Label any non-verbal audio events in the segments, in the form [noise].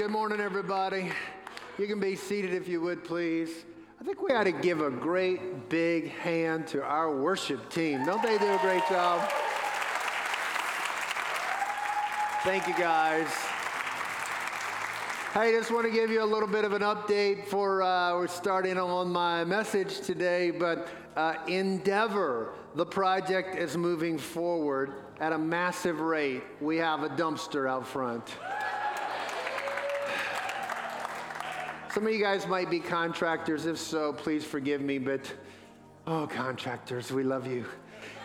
Good morning, everybody. You can be seated if you would, please. I think we ought to give a great big hand to our worship team. Don't they do a great job? Thank you, guys. Hey, just want to give you a little bit of an update for uh, we're starting on my message today, but uh, Endeavor, the project is moving forward at a massive rate. We have a dumpster out front. Some of you guys might be contractors. If so, please forgive me, but oh, contractors, we love you.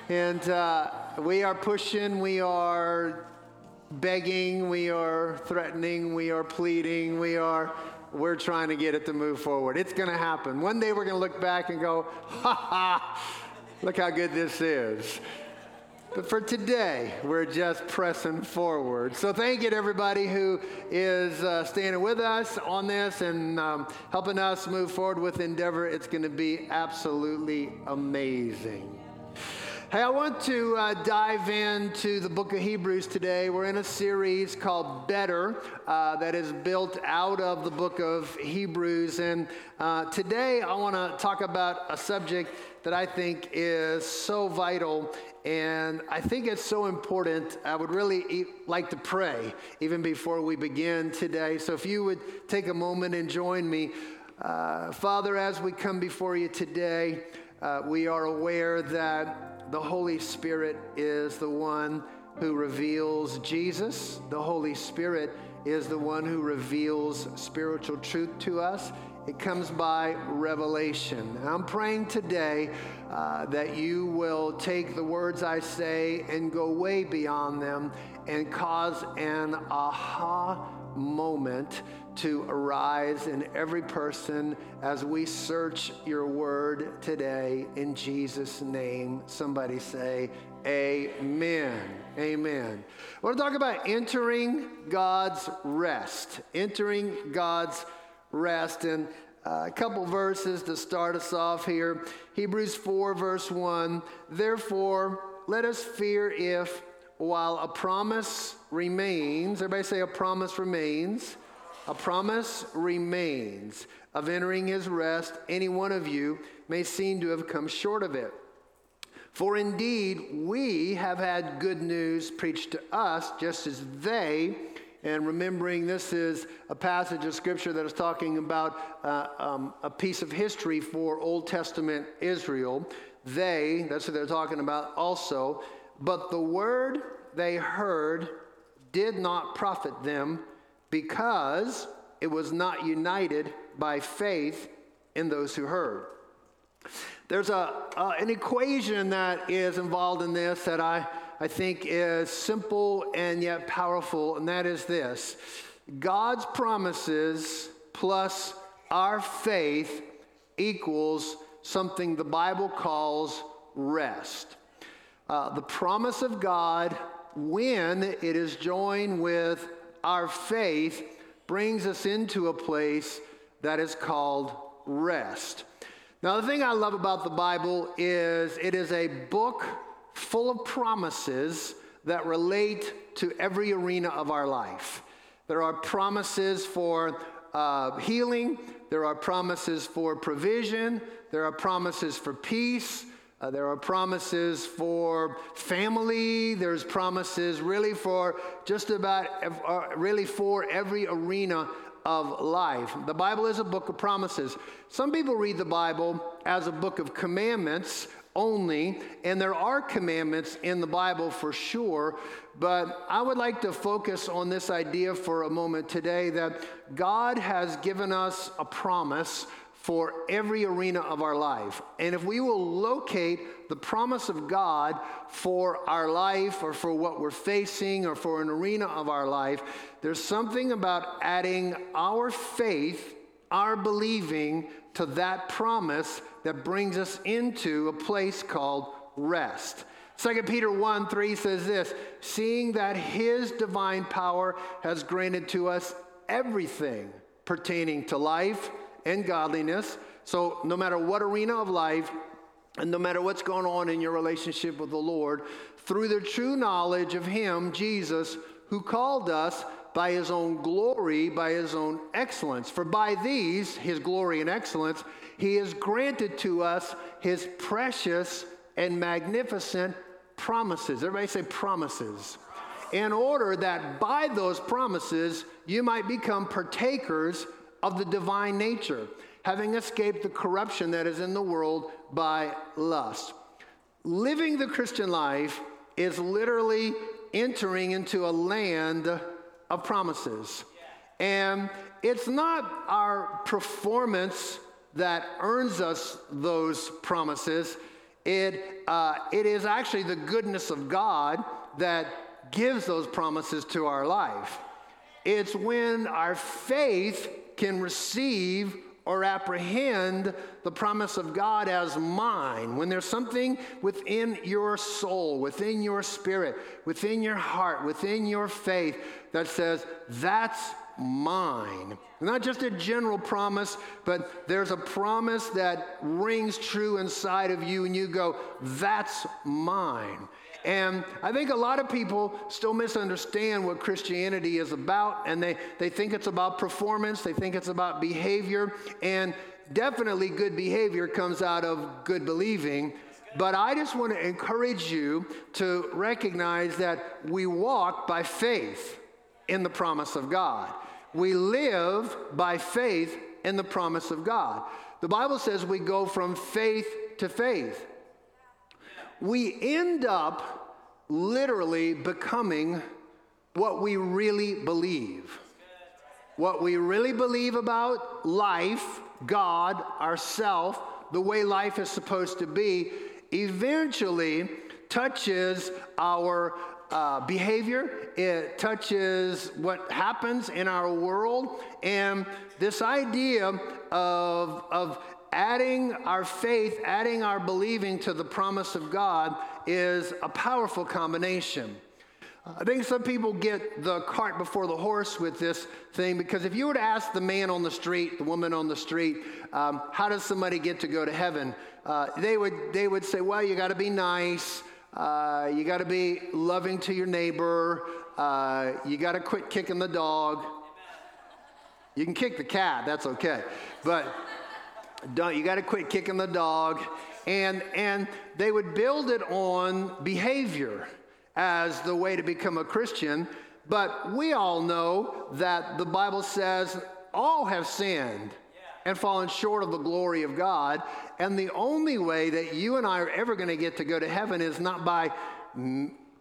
And uh, we are pushing, we are begging, we are threatening, we are pleading, we are we're trying to get it to move forward. It's going to happen. One day we're going to look back and go, ha ha, look how good this is. But for today, we're just pressing forward. So thank you to everybody who is uh, standing with us on this and um, helping us move forward with Endeavor. It's going to be absolutely amazing. Hey, I want to uh, dive into the book of Hebrews today. We're in a series called Better uh, that is built out of the book of Hebrews. And uh, today I want to talk about a subject that I think is so vital and I think it's so important. I would really like to pray even before we begin today. So if you would take a moment and join me. Uh, Father, as we come before you today, uh, we are aware that the Holy Spirit is the one who reveals Jesus. The Holy Spirit is the one who reveals spiritual truth to us. It comes by revelation. I'm praying today uh, that you will take the words I say and go way beyond them and cause an aha moment to arise in every person as we search your word today in Jesus' name. Somebody say, Amen. Amen. I want to talk about entering God's rest. Entering God's rest. And uh, a couple verses to start us off here. Hebrews 4, verse 1. Therefore, let us fear if, while a promise remains, everybody say a promise remains, a promise remains of entering his rest, any one of you may seem to have come short of it. For indeed, we have had good news preached to us, just as they and remembering this is a passage of scripture that is talking about uh, um, a piece of history for Old Testament Israel. They, that's what they're talking about also, but the word they heard did not profit them because it was not united by faith in those who heard. There's a, uh, an equation that is involved in this that I I think is simple and yet powerful, and that is this God's promises plus our faith equals something the Bible calls rest. Uh, the promise of God, when it is joined with our faith, brings us into a place that is called rest. Now, the thing I love about the Bible is it is a book full of promises that relate to every arena of our life. There are promises for uh, healing, there are promises for provision, there are promises for peace. Uh, there are promises for family. There's promises really for just about, uh, really for every arena of life. The Bible is a book of promises. Some people read the Bible as a book of commandments only, and there are commandments in the Bible for sure, but I would like to focus on this idea for a moment today that God has given us a promise for every arena of our life. And if we will locate the promise of God for our life or for what we're facing or for an arena of our life, there's something about adding our faith, our believing to that promise that brings us into a place called rest. 2 Peter 1 3 says this Seeing that his divine power has granted to us everything pertaining to life and godliness. So, no matter what arena of life, and no matter what's going on in your relationship with the Lord, through the true knowledge of him, Jesus, who called us by his own glory, by his own excellence. For by these, his glory and excellence, he has granted to us his precious and magnificent promises. Everybody say promises. In order that by those promises you might become partakers of the divine nature, having escaped the corruption that is in the world by lust. Living the Christian life is literally entering into a land of promises. And it's not our performance that earns us those promises. It, uh, it is actually the goodness of God that gives those promises to our life. It's when our faith can receive or apprehend the promise of God as mine, when there's something within your soul, within your spirit, within your heart, within your faith that says, that's mine. Not just a general promise, but there's a promise that rings true inside of you, and you go, that's mine. And I think a lot of people still misunderstand what Christianity is about, and they, they think it's about performance, they think it's about behavior, and definitely good behavior comes out of good believing. But I just want to encourage you to recognize that we walk by faith in the promise of God. We live by faith in the promise of God. The Bible says we go from faith to faith we end up literally becoming what we really believe. What we really believe about life, God, ourself, the way life is supposed to be, eventually touches our uh, behavior, it touches what happens in our world, and this idea of, of adding our faith, adding our believing to the promise of God is a powerful combination. I think some people get the cart before the horse with this thing because if you were to ask the man on the street, the woman on the street, um, how does somebody get to go to heaven? Uh, they, would, they would say, well, you got to be nice. Uh, you got to be loving to your neighbor. Uh, you got to quit kicking the dog. You can kick the cat, that's okay. But don't, you got to quit kicking the dog. And, and they would build it on behavior as the way to become a Christian. But we all know that the Bible says all have sinned and fallen short of the glory of God. And the only way that you and I are ever going to get to go to heaven is not by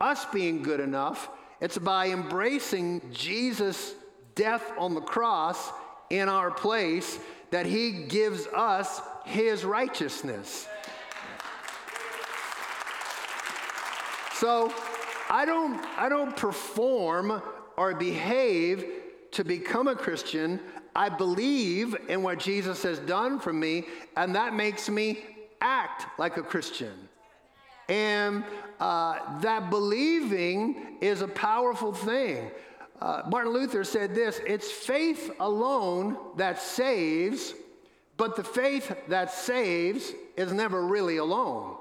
us being good enough, it's by embracing Jesus' death on the cross in our place that he gives us his righteousness. So I don't, I don't perform or behave to become a Christian. I believe in what Jesus has done for me, and that makes me act like a Christian. And uh, that believing is a powerful thing. Uh, Martin Luther said this it's faith alone that saves, but the faith that saves is never really alone.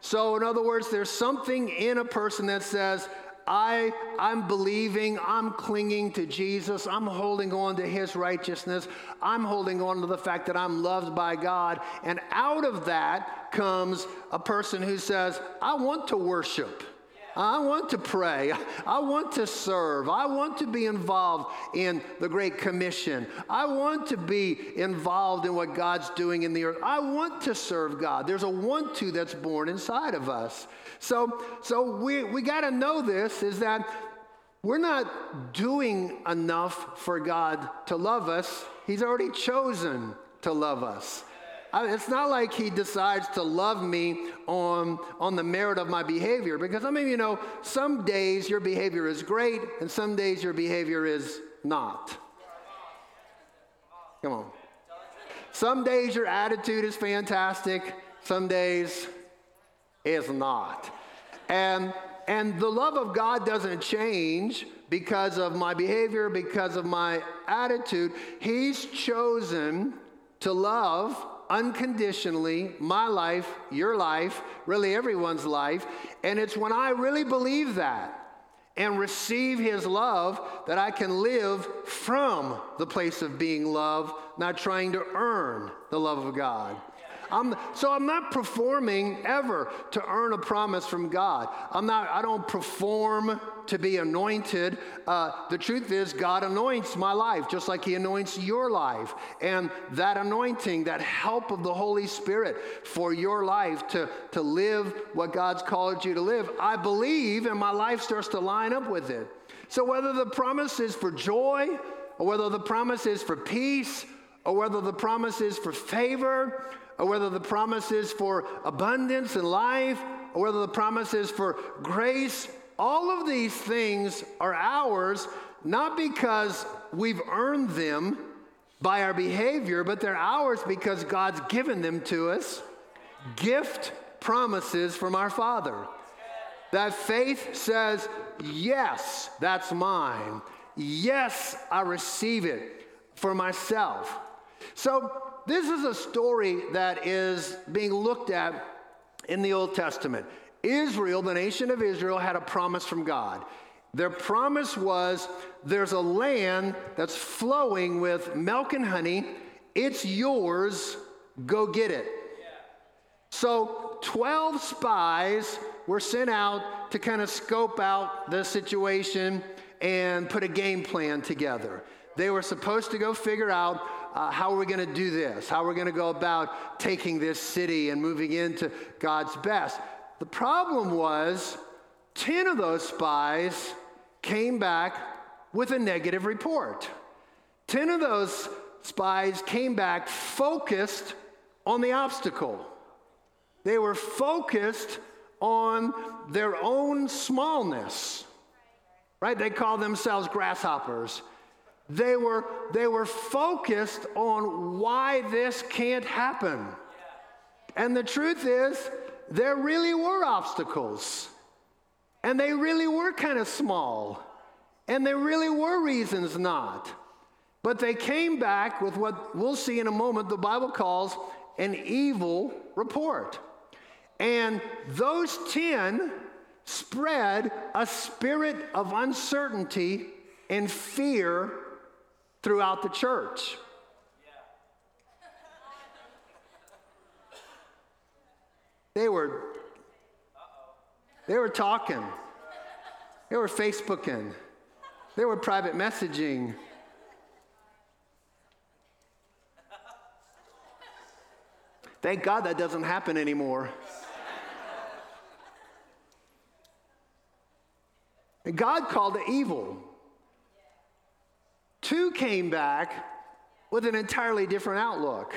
So, in other words, there's something in a person that says, I, I'm believing, I'm clinging to Jesus, I'm holding on to his righteousness, I'm holding on to the fact that I'm loved by God. And out of that comes a person who says, I want to worship. I want to pray. I want to serve. I want to be involved in the Great Commission. I want to be involved in what God's doing in the earth. I want to serve God. There's a want to that's born inside of us. So, so we, we got to know this is that we're not doing enough for God to love us. He's already chosen to love us. It's not like he decides to love me on, on the merit of my behavior, because I mean, you know, some days your behavior is great, and some days your behavior is not. Come on. Some days your attitude is fantastic, some days is not. And, and the love of God doesn't change because of my behavior, because of my attitude. He's chosen to love unconditionally my life, your life, really everyone's life. And it's when I really believe that and receive his love that I can live from the place of being loved, not trying to earn the love of God. I'm, so I'm not performing ever to earn a promise from God. I'm not, I don't perform to be anointed. Uh, the truth is, God anoints my life just like He anoints your life. And that anointing, that help of the Holy Spirit for your life to, to live what God's called you to live, I believe, and my life starts to line up with it. So whether the promise is for joy, or whether the promise is for peace, or whether the promise is for favor, or whether the promise is for abundance and life, or whether the promise is for grace, all of these things are ours not because we've earned them by our behavior, but they're ours because God's given them to us. Gift promises from our Father. That faith says, Yes, that's mine. Yes, I receive it for myself. So, this is a story that is being looked at in the Old Testament. Israel, the nation of Israel, had a promise from God. Their promise was there's a land that's flowing with milk and honey. It's yours. Go get it. So 12 spies were sent out to kind of scope out the situation and put a game plan together. They were supposed to go figure out uh, how are we going to do this? How are we going to go about taking this city and moving into God's best? The problem was 10 of those spies came back with a negative report. 10 of those spies came back focused on the obstacle. They were focused on their own smallness, right? They call themselves grasshoppers. They were, they were focused on why this can't happen. And the truth is, there really were obstacles. And they really were kind of small. And there really were reasons not. But they came back with what we'll see in a moment the Bible calls an evil report. And those 10 spread a spirit of uncertainty and fear throughout the church. They were they were talking. They were Facebooking. They were private messaging. Thank God that doesn't happen anymore. And God called it evil. Two came back with an entirely different outlook.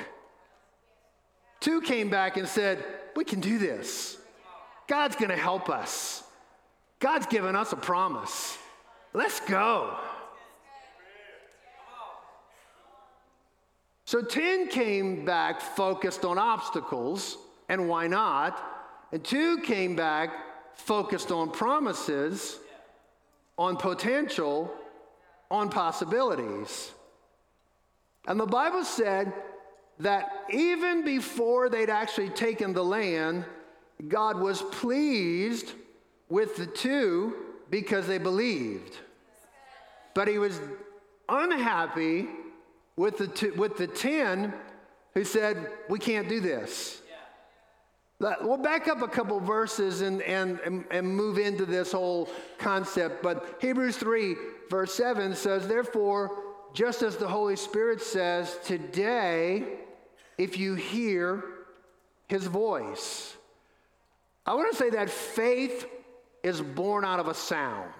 Two came back and said, We can do this. God's going to help us. God's given us a promise. Let's go. So 10 came back focused on obstacles, and why not? And two came back focused on promises, on potential, on possibilities. And the Bible said that even before they'd actually taken the land, God was pleased with the two because they believed. But he was unhappy with the, two, with the 10 who said, We can't do this. We'll back up a couple verses and, and, and move into this whole concept. But Hebrews 3, verse 7 says, Therefore, just as the Holy Spirit says, today, if you hear his voice. I want to say that faith is born out of a sound.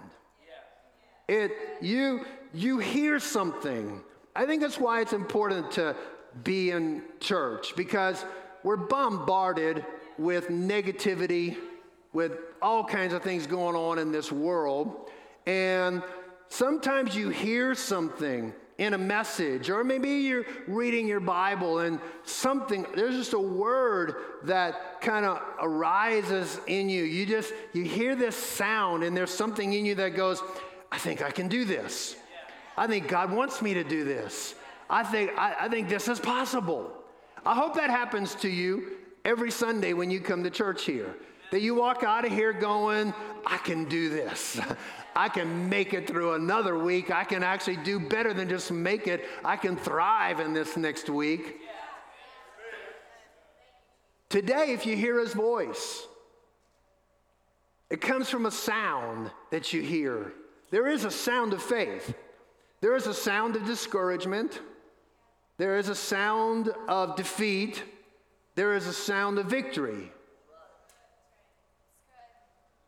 It, you, you hear something. I think that's why it's important to be in church because we're bombarded with negativity, with all kinds of things going on in this world. And sometimes you hear something in a message, or maybe you're reading your Bible and something, there's just a word that kind of arises in you. You just, you hear this sound, and there's something in you that goes, I think I can do this. I think God wants me to do this. I think, I, I think this is possible. I hope that happens to you every Sunday when you come to church here. That you walk out of here going, I can do this. [laughs] I can make it through another week. I can actually do better than just make it. I can thrive in this next week. Today, if you hear his voice, it comes from a sound that you hear. There is a sound of faith, there is a sound of discouragement, there is a sound of defeat, there is a sound of victory.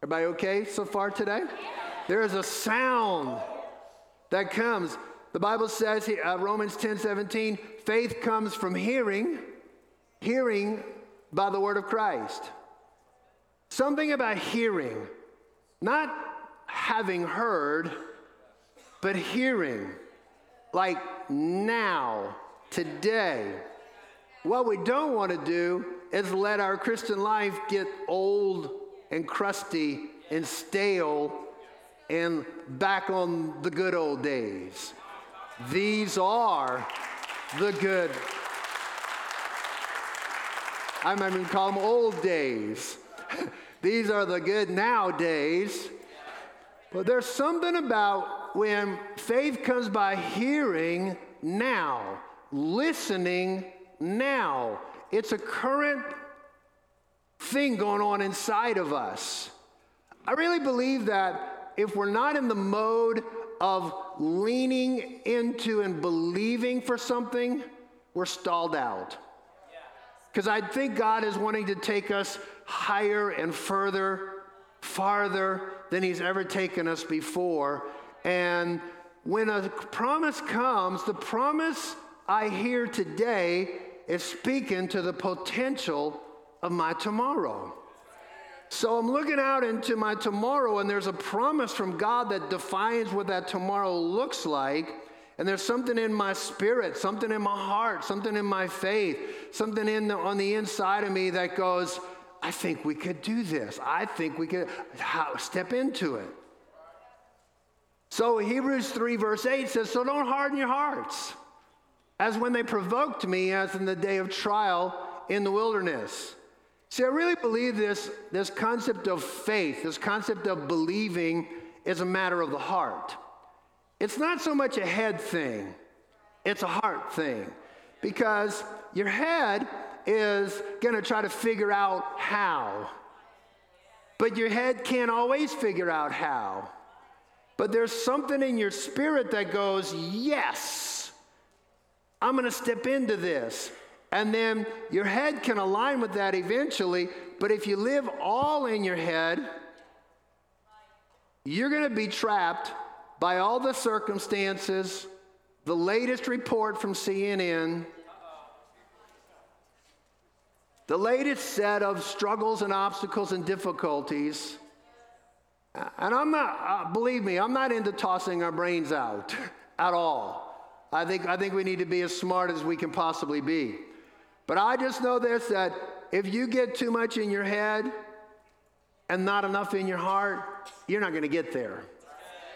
Everybody okay so far today? There is a sound that comes. The Bible says, uh, Romans 10 17, faith comes from hearing, hearing by the word of Christ. Something about hearing, not having heard, but hearing, like now, today. What we don't want to do is let our Christian life get old and crusty and stale and back on the good old days. These are the good. I might even call them old days. [laughs] These are the good nowadays. But there's something about when faith comes by hearing now, listening now. It's a current thing going on inside of us. I really believe that if we're not in the mode of leaning into and believing for something, we're stalled out. Because I think God is wanting to take us higher and further, farther than He's ever taken us before. And when a promise comes, the promise I hear today is speaking to the potential of my tomorrow. So I'm looking out into my tomorrow, and there's a promise from God that defines what that tomorrow looks like. And there's something in my spirit, something in my heart, something in my faith, something in the, on the inside of me that goes, I think we could do this. I think we could how, step into it. So Hebrews 3, verse 8 says, So don't harden your hearts, as when they provoked me, as in the day of trial in the wilderness. See, I really believe this, this concept of faith, this concept of believing, is a matter of the heart. It's not so much a head thing, it's a heart thing. Because your head is going to try to figure out how. But your head can't always figure out how. But there's something in your spirit that goes, yes, I'm going to step into this. And then your head can align with that eventually. But if you live all in your head, you're going to be trapped by all the circumstances, the latest report from CNN, the latest set of struggles and obstacles and difficulties. And I'm not, uh, believe me, I'm not into tossing our brains out [laughs] at all. I think, I think we need to be as smart as we can possibly be. But I just know this that if you get too much in your head and not enough in your heart, you're not going to get there.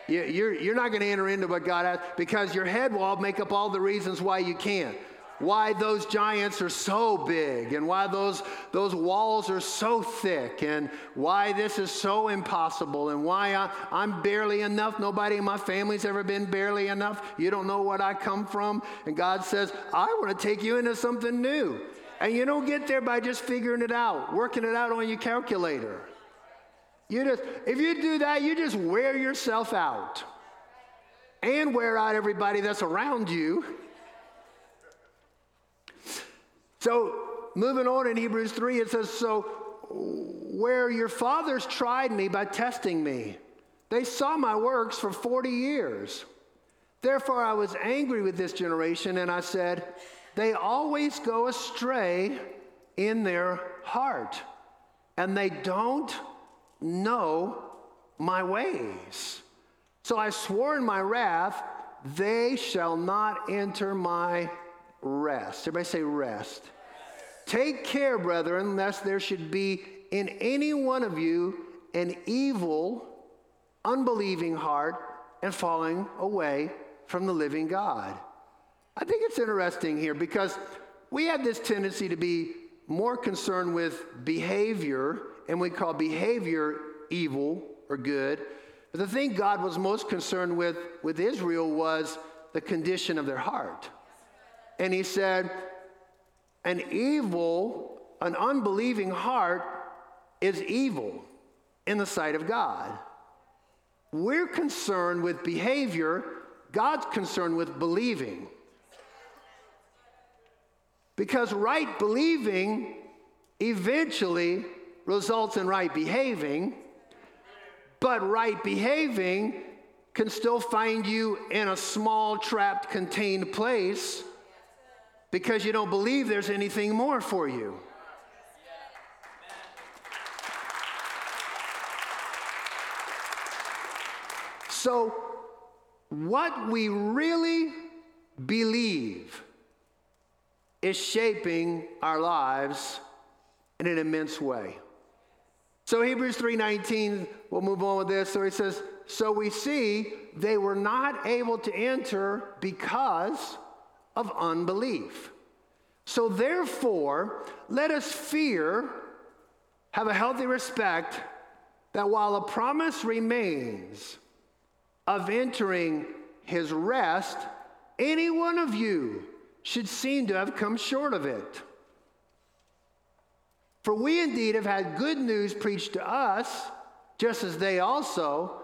You're, you're not going to enter into what God has because your head will make up all the reasons why you can't. Why those giants are so big, and why those, those walls are so thick, and why this is so impossible, and why I, I'm barely enough. Nobody in my family's ever been barely enough. You don't know what I come from. And God says, I want to take you into something new. And you don't get there by just figuring it out, working it out on your calculator. You just, if you do that, you just wear yourself out and wear out everybody that's around you. So, moving on in Hebrews 3, it says, So, where your fathers tried me by testing me, they saw my works for 40 years. Therefore, I was angry with this generation, and I said, They always go astray in their heart, and they don't know my ways. So I swore in my wrath, They shall not enter my rest. Everybody say rest. Take care, brethren, lest there should be in any one of you an evil, unbelieving heart and falling away from the living God. I think it's interesting here because we have this tendency to be more concerned with behavior and we call behavior evil or good. But the thing God was most concerned with with Israel was the condition of their heart. And he said, an evil, an unbelieving heart is evil in the sight of God. We're concerned with behavior, God's concerned with believing. Because right believing eventually results in right behaving, but right behaving can still find you in a small, trapped, contained place because you don't believe there's anything more for you. So, what we really believe is shaping our lives in an immense way. So Hebrews 3:19, we'll move on with this. So he says, "So we see they were not able to enter because of unbelief. So therefore, let us fear, have a healthy respect that while a promise remains of entering his rest, any one of you should seem to have come short of it. For we indeed have had good news preached to us, just as they also,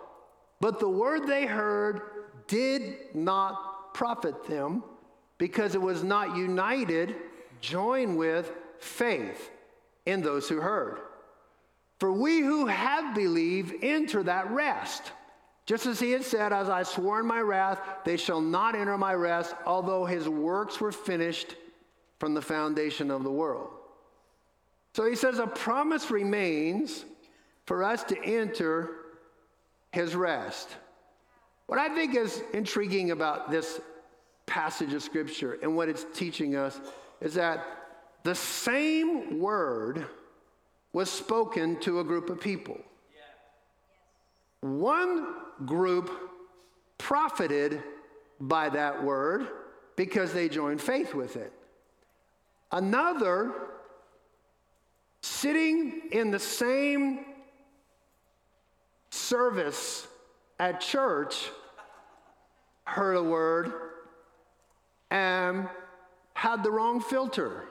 but the word they heard did not profit them because it was not united, joined with faith in those who heard. For we who have believed enter that rest. Just as he had said, As I swore in my wrath, they shall not enter my rest, although his works were finished from the foundation of the world. So he says, A promise remains for us to enter his rest. What I think is intriguing about this passage of scripture and what it's teaching us is that the same word was spoken to a group of people. One group profited by that word because they joined faith with it. Another, sitting in the same service at church, heard a word and had the wrong filter.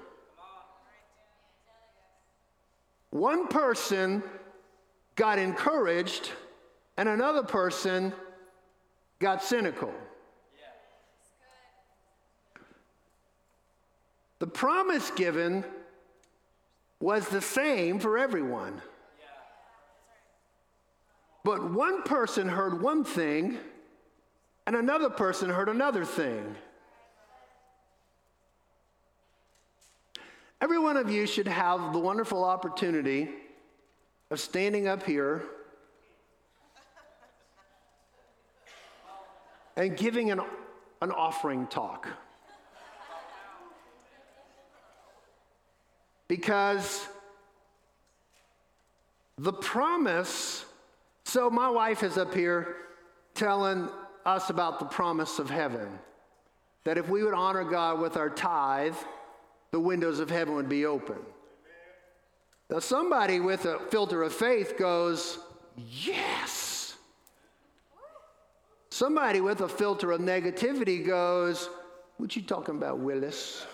One person got encouraged and another person got cynical. The promise given was the same for everyone. But one person heard one thing, and another person heard another thing. Every one of you should have the wonderful opportunity of standing up here and giving an, an offering talk. Because the promise, so my wife is up here telling us about the promise of heaven. That if we would honor God with our tithe, the windows of heaven would be open. Now, somebody with a filter of faith goes, Yes. Somebody with a filter of negativity goes, What you talking about, Willis?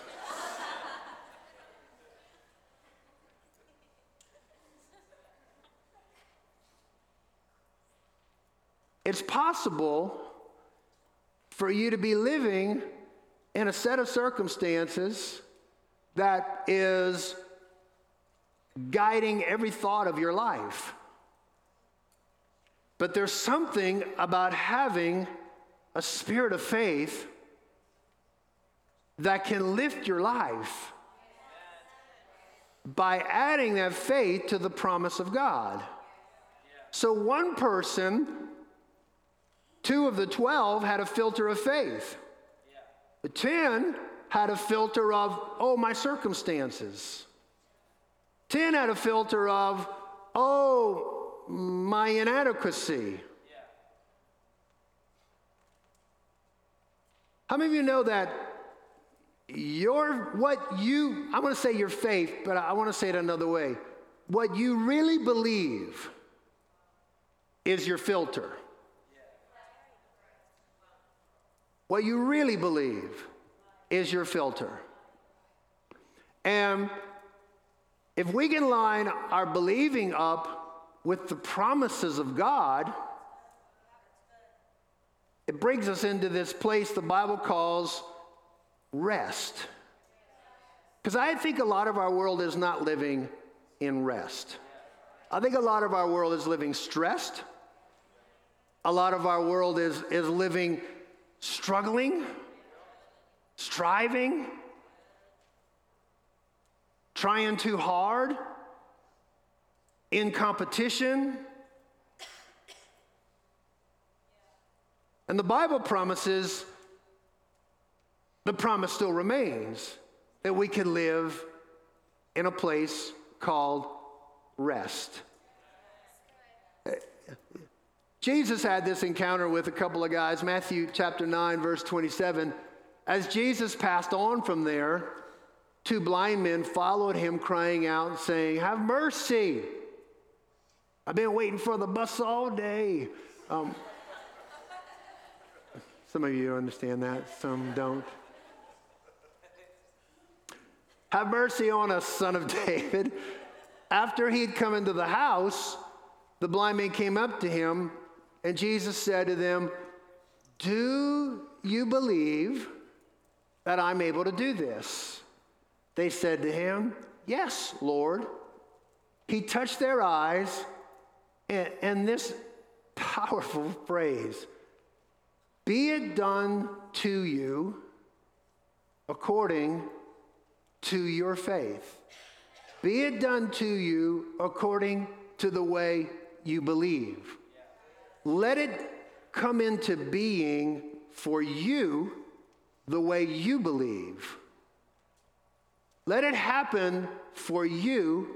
it's possible for you to be living in a set of circumstances that is guiding every thought of your life. But there's something about having a spirit of faith that can lift your life by adding that faith to the promise of God. So one person, two of the 12 had a filter of faith. The 10 had a filter of, oh, my circumstances. 10 had a filter of, oh, my inadequacy. How many of you know that your, what you, I want to say your faith, but I want to say it another way. what you really believe is your filter. What you really believe is your filter. And if we can line our believing up with the promises of God, it brings us into this place the Bible calls rest. Because I think a lot of our world is not living in rest. I think a lot of our world is living stressed. A lot of our world is, is living struggling, striving, trying too hard, in competition. And the Bible promises, the promise still remains that we can live in a place called rest. Jesus had this encounter with a couple of guys, Matthew chapter 9, verse 27. As Jesus passed on from there, two blind men followed him, crying out, saying, Have mercy. I've been waiting for the bus all day. Um, some of you understand that, some don't. Have mercy on us, son of [laughs] David. After he'd come into the house, the blind man came up to him and Jesus said to them, Do you believe that I'm able to do this? They said to him, Yes, Lord. He touched their eyes, and, and this powerful phrase be it done to you according to your faith. Be it done to you according to the way you believe. Let it come into being for you the way you believe. Let it happen for you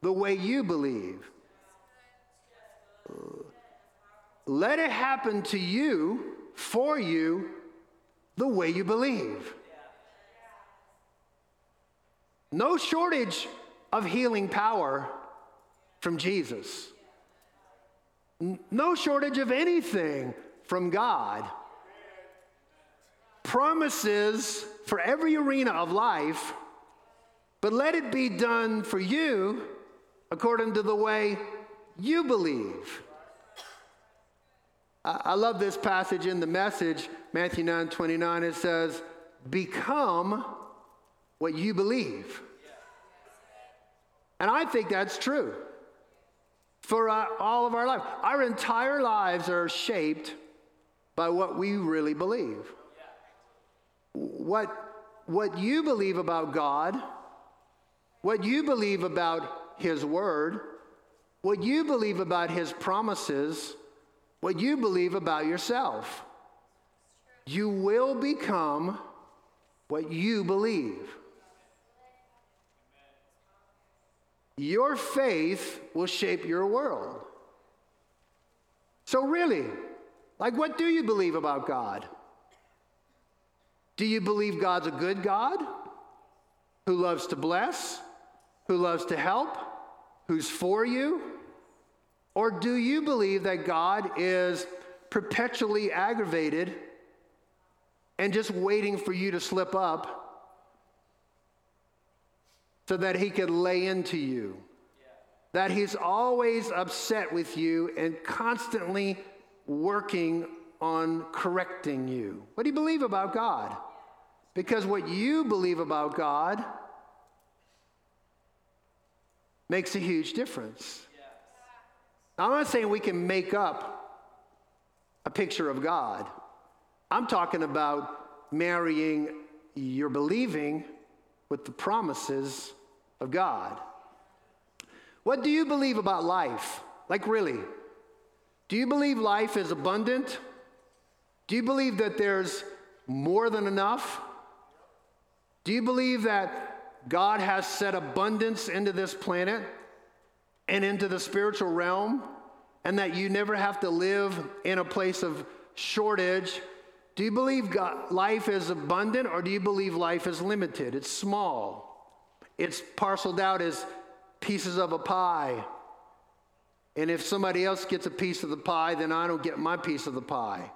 the way you believe. Let it happen to you, for you, the way you believe. No shortage of healing power from Jesus. No shortage of anything from God. Promises for every arena of life, but let it be done for you according to the way you believe. I love this passage in the message, Matthew 9 29. It says, Become what you believe. And I think that's true for our, all of our life. Our entire lives are shaped by what we really believe. What, what you believe about God, what you believe about His Word, what you believe about His promises, what you believe about yourself. You will become what you believe. Your faith will shape your world. So, really, like, what do you believe about God? Do you believe God's a good God who loves to bless, who loves to help, who's for you? Or do you believe that God is perpetually aggravated and just waiting for you to slip up so that he could lay into you. That he's always upset with you and constantly working on correcting you. What do you believe about God? Because what you believe about God makes a huge difference. I'm not saying we can make up a picture of God. I'm talking about marrying your believing with the promises of God. What do you believe about life? Like, really? Do you believe life is abundant? Do you believe that there's more than enough? Do you believe that God has set abundance into this planet and into the spiritual realm, and that you never have to live in a place of shortage? Do you believe God, life is abundant, or do you believe life is limited? It's small. It's parceled out as pieces of a pie. And if somebody else gets a piece of the pie, then I don't get my piece of the pie.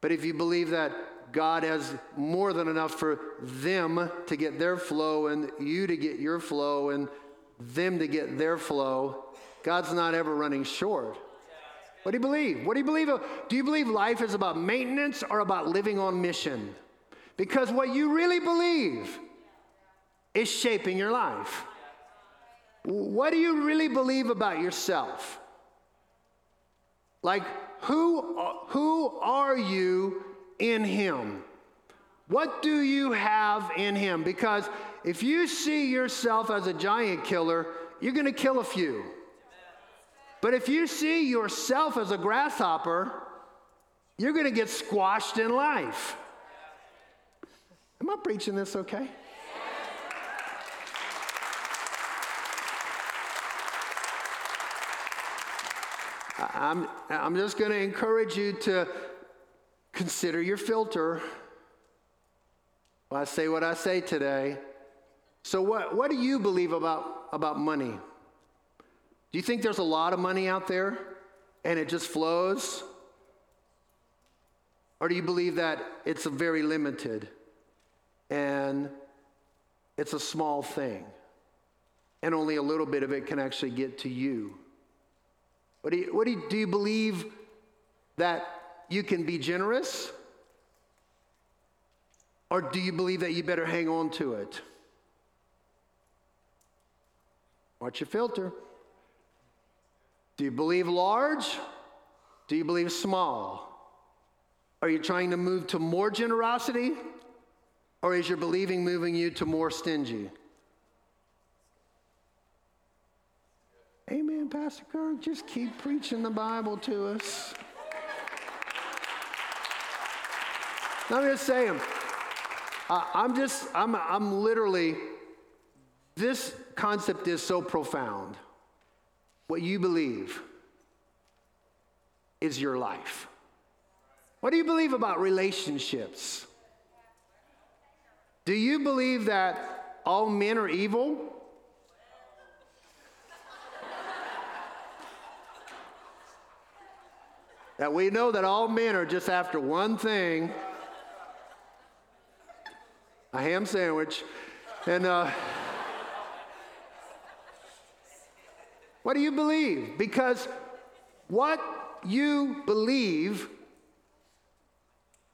But if you believe that God has more than enough for them to get their flow and you to get your flow and them to get their flow, God's not ever running short. What do you believe? What do you believe? Do you believe life is about maintenance or about living on mission? Because what you really believe is shaping your life. What do you really believe about yourself? Like, who, who are you in Him? What do you have in Him? Because if you see yourself as a giant killer, you're going to kill a few. But if you see yourself as a grasshopper, you're going to get squashed in life. Am I preaching this okay? I'm, I'm just going to encourage you to consider your filter. Well, I say what I say today. So, what, what do you believe about, about money? Do you think there's a lot of money out there and it just flows? Or do you believe that it's very limited and it's a small thing and only a little bit of it can actually get to you? What do you, what do you, do you believe that you can be generous? Or do you believe that you better hang on to it? Watch your filter. Do you believe large? Do you believe small? Are you trying to move to more generosity? Or is your believing moving you to more stingy? Amen, Pastor Kirk. Just keep preaching the Bible to us. I'm just saying, I'm just, I'm, I'm literally, this concept is so profound. What you believe is your life. What do you believe about relationships? Do you believe that all men are evil? that we know that all men are just after one thing a ham sandwich. And uh, what do you believe? Because what you believe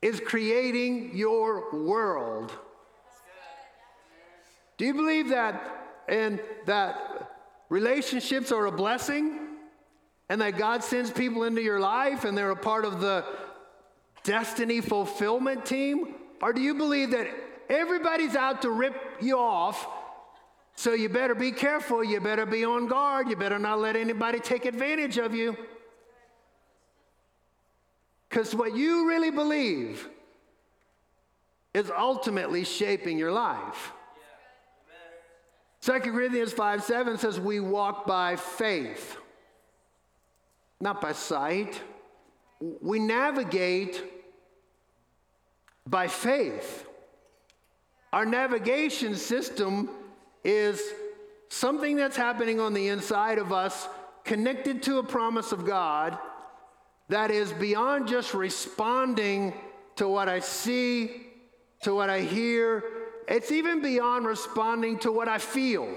is creating your world. Do you believe that and that relationships are a blessing? and that God sends people into your life and they're a part of the destiny fulfillment team? Or do you believe that everybody's out to rip you off? So you better be careful, you better be on guard, you better not let anybody take advantage of you. Because what you really believe is ultimately shaping your life. Second Corinthians 5 7 says, We walk by faith not by sight. We navigate by faith. Our navigation system is something that's happening on the inside of us, connected to a promise of God that is beyond just responding to what I see, to what I hear. It's even beyond responding to what I feel.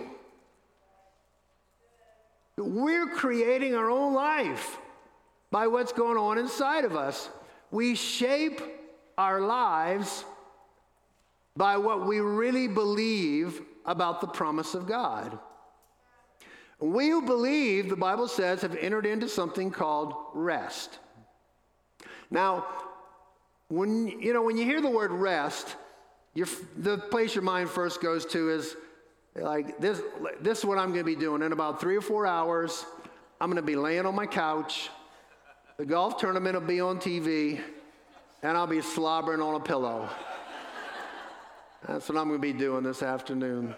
We're creating our own life by what's going on inside of us. We shape our lives by what we really believe about the promise of God. We who believe, the Bible says, have entered into something called rest. Now, when you know when you hear the word rest, the place your mind first goes to is like this, this is what I'm going to be doing. In about three or four hours, I'm going to be laying on my couch. The golf tournament will be on TV, and I'll be slobbering on a pillow. That's what I'm going to be doing this afternoon.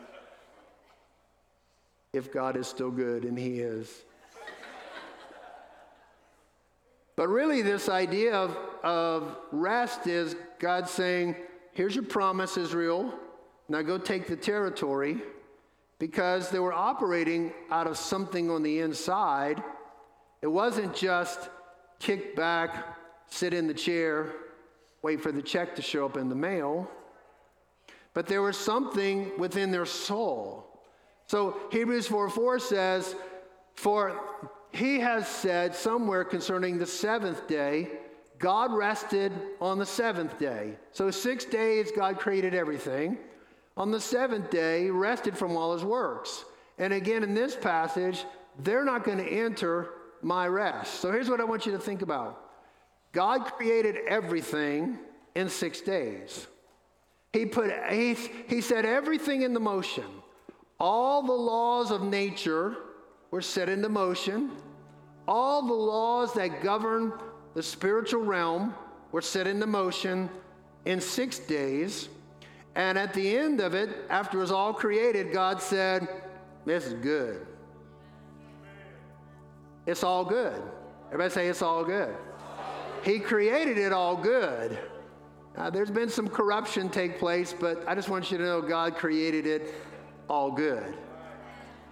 If God is still good, and He is. But really, this idea of, of rest is God saying, Here's your promise, Israel. Now go take the territory. because they were operating out of something on the inside. It wasn't just kick back, sit in the chair, wait for the check to show up in the mail, but there was something within their soul. So Hebrews 4 4 says, For he has said somewhere concerning the seventh day, God rested on the seventh day. So, six days, God created everything. On the seventh day, he rested from all his works. And again, in this passage, they're not going to enter my rest. So, here's what I want you to think about God created everything in six days. He, put, he, he set everything into motion. All the laws of nature were set into motion. All the laws that govern the spiritual realm were set into motion in six days. And at the end of it, after it was all created, God said, This is good. It's all good. Everybody say, It's all good. He created it all good. Now, there's been some corruption take place, but I just want you to know God created it all good.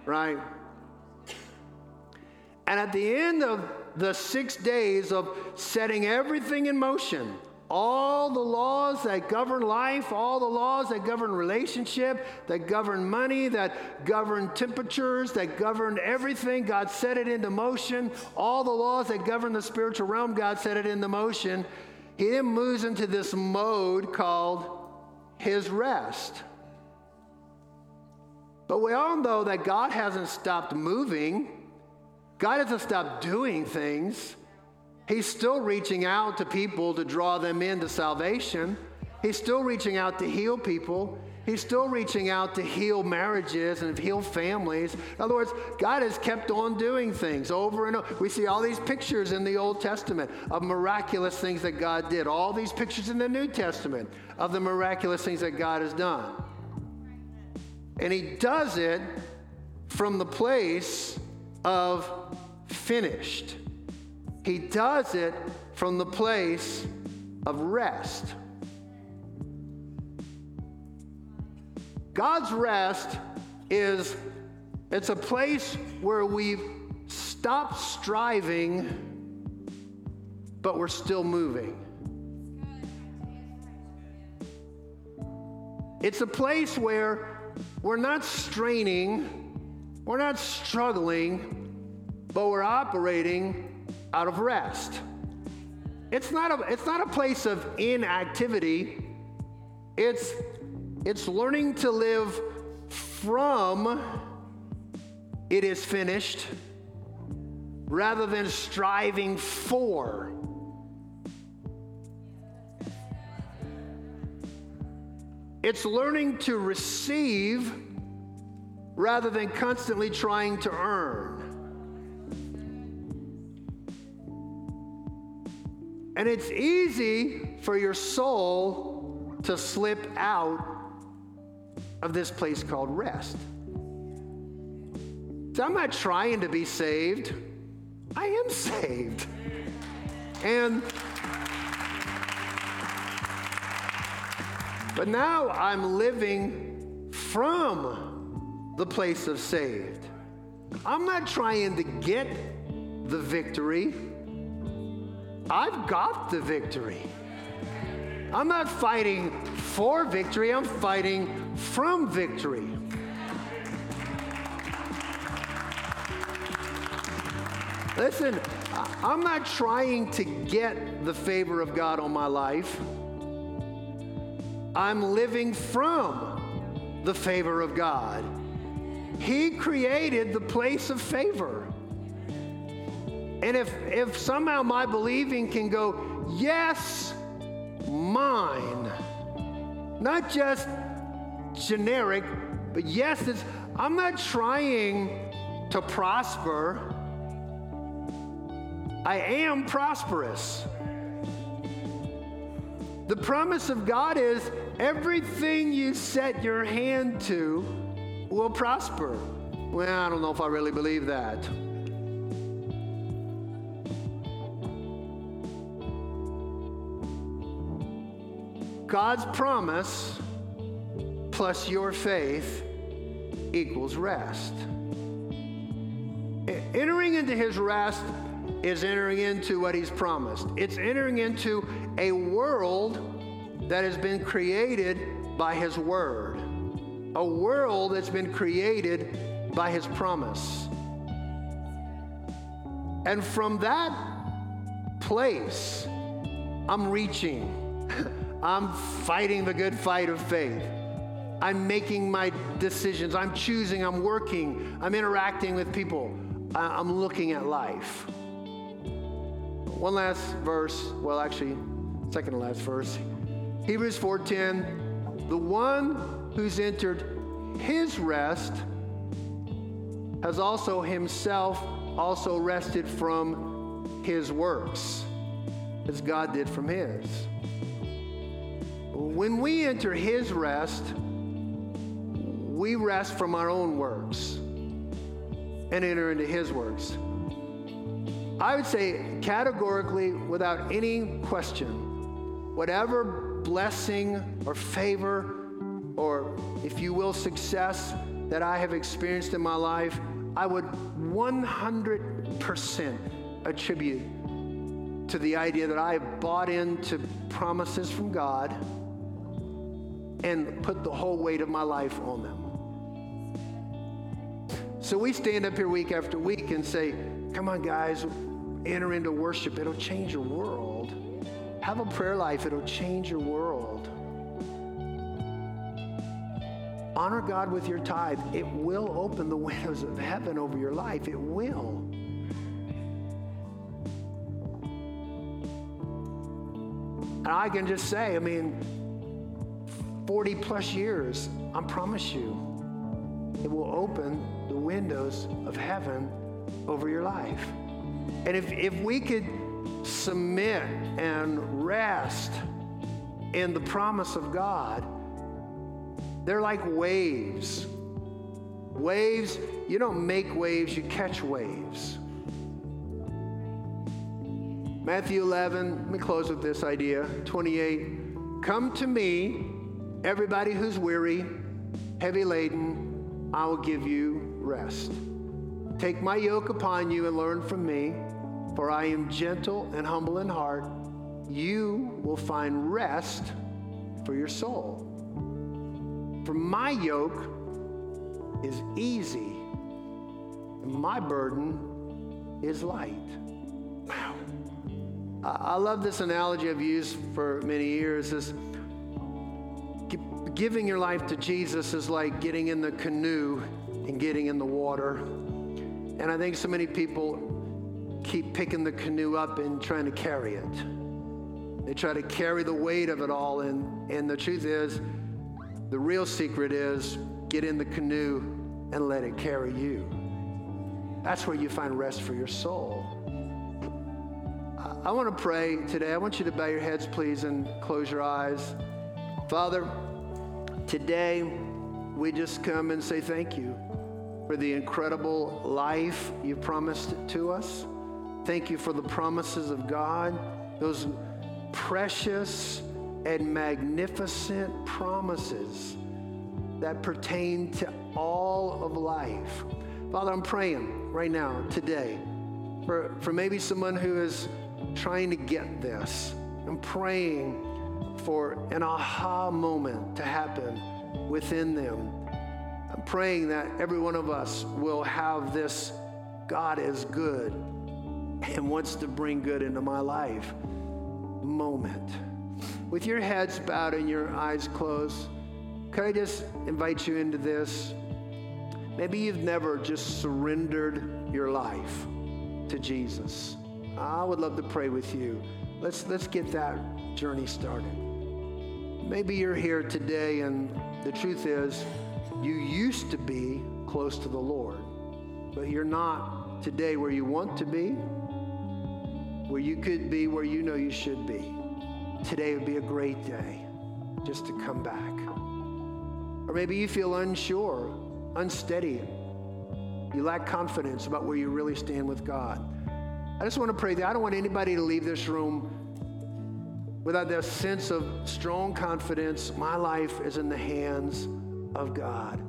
Right? And at the end of the six days of setting everything in motion, all the laws that govern life, all the laws that govern relationship, that govern money, that govern temperatures, that govern everything, God set it into motion. All the laws that govern the spiritual realm, God set it into motion. He then moves into this mode called his rest. But we all know that God hasn't stopped moving. God hasn't stopped doing things. He's still reaching out to people to draw them into salvation. He's still reaching out to heal people. He's still reaching out to heal marriages and heal families. In other words, God has kept on doing things over and over. We see all these pictures in the Old Testament of miraculous things that God did, all these pictures in the New Testament of the miraculous things that God has done. And He does it from the place of finished. He does it from the place of rest. God's rest is it's a place where we stop striving but we're still moving. It's a place where we're not straining, we're not struggling, but we're operating out of rest. It's not a, it's not a place of inactivity. It's, it's learning to live from it is finished rather than striving for. It's learning to receive rather than constantly trying to earn. And it's easy for your soul to slip out of this place called rest. So I'm not trying to be saved. I am saved. And but now I'm living from the place of saved. I'm not trying to get the victory. I've got the victory. I'm not fighting for victory, I'm fighting from victory. Listen, I'm not trying to get the favor of God on my life. I'm living from the favor of God. He created the place of favor. And if, if somehow my believing can go, yes, mine, not just generic, but yes, it's, I'm not trying to prosper. I am prosperous. The promise of God is everything you set your hand to will prosper. Well, I don't know if I really believe that. God's promise plus your faith equals rest. Entering into his rest is entering into what he's promised. It's entering into a world that has been created by his word, a world that's been created by his promise. And from that place, I'm reaching. [laughs] I'm fighting the good fight of faith. I'm making my decisions. I'm choosing. I'm working. I'm interacting with people. I'm looking at life. One last verse. Well, actually, second to last verse. Hebrews 4:10. The one who's entered his rest has also himself also rested from his works, as God did from his. When we enter his rest, we rest from our own works and enter into his works. I would say categorically, without any question, whatever blessing or favor or, if you will, success that I have experienced in my life, I would 100% attribute to the idea that I bought into promises from God and put the whole weight of my life on them. So we stand up here week after week and say, come on, guys, enter into worship. It'll change your world. Have a prayer life, it'll change your world. Honor God with your tithe. It will open the [laughs] windows of heaven over your life. It will. And I can just say, I mean, 40 plus years, I promise you, it will open the windows of heaven over your life. And if, if we could submit and rest in the promise of God, they're like waves. Waves, you don't make waves, you catch waves. Matthew 11, let me close with this idea 28. Come to me, everybody who's weary, heavy laden, I will give you rest. Take my yoke upon you and learn from me, for I am gentle and humble in heart. You will find rest for your soul. For my yoke is easy, and my burden is light. Wow. I love this analogy I've used for many years. Is giving your life to Jesus is like getting in the canoe and getting in the water. And I think so many people keep picking the canoe up and trying to carry it. They try to carry the weight of it all. And, and the truth is, the real secret is get in the canoe and let it carry you. That's where you find rest for your soul. I, I want to pray today. I want you to bow your heads, please, and close your eyes. Father, today we just come and say thank you for the incredible life you promised to us. Thank you for the promises of God, those precious and magnificent promises that pertain to all of life. Father, I'm praying right now, today, for, for maybe someone who is trying to get this. I'm praying for an aha moment to happen within them I'm praying that every one of us will have this God is good and wants to bring good into my life moment. With your heads bowed and your eyes closed, could I just invite you into this? Maybe you've never just surrendered your life to Jesus. I would love to pray with you. Let's, let's get that journey started. Maybe you're here today, and the truth is, you used to be close to the Lord, but you're not today where you want to be, where you could be, where you know you should be. Today would be a great day just to come back. Or maybe you feel unsure, unsteady. You lack confidence about where you really stand with God. I just want to pray that I don't want anybody to leave this room without that sense of strong confidence. My life is in the hands of God.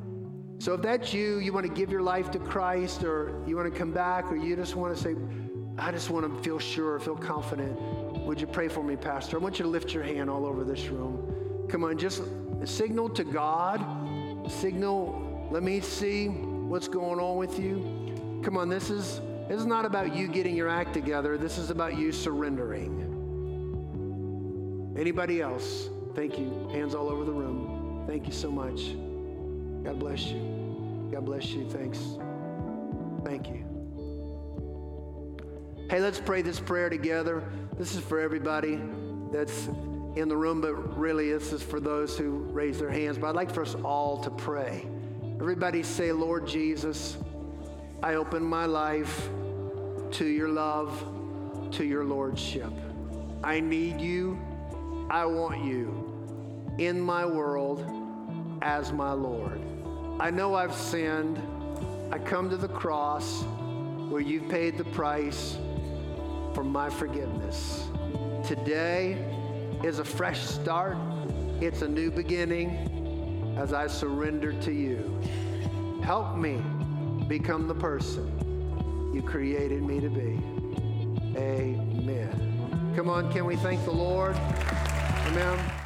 So if that's you, you want to give your life to Christ, or you want to come back, or you just want to say, I just want to feel sure, feel confident. Would you pray for me, Pastor? I want you to lift your hand all over this room. Come on, just signal to God. Signal, let me see what's going on with you. Come on, this is this is not about you getting your act together. This is about you surrendering. Anybody else? Thank you. Hands all over the room. Thank you so much. God bless you. God bless you. Thanks. Thank you. Hey, let's pray this prayer together. This is for everybody that's in the room, but really this is for those who raise their hands. But I'd like for us all to pray. Everybody say, Lord Jesus, I open my life to your love, to your lordship. I need you. I want you in my world as my Lord. I know I've sinned. I come to the cross where you've paid the price for my forgiveness. Today is a fresh start, it's a new beginning as I surrender to you. Help me become the person you created me to be. Amen. Come on, can we thank the Lord? Amen.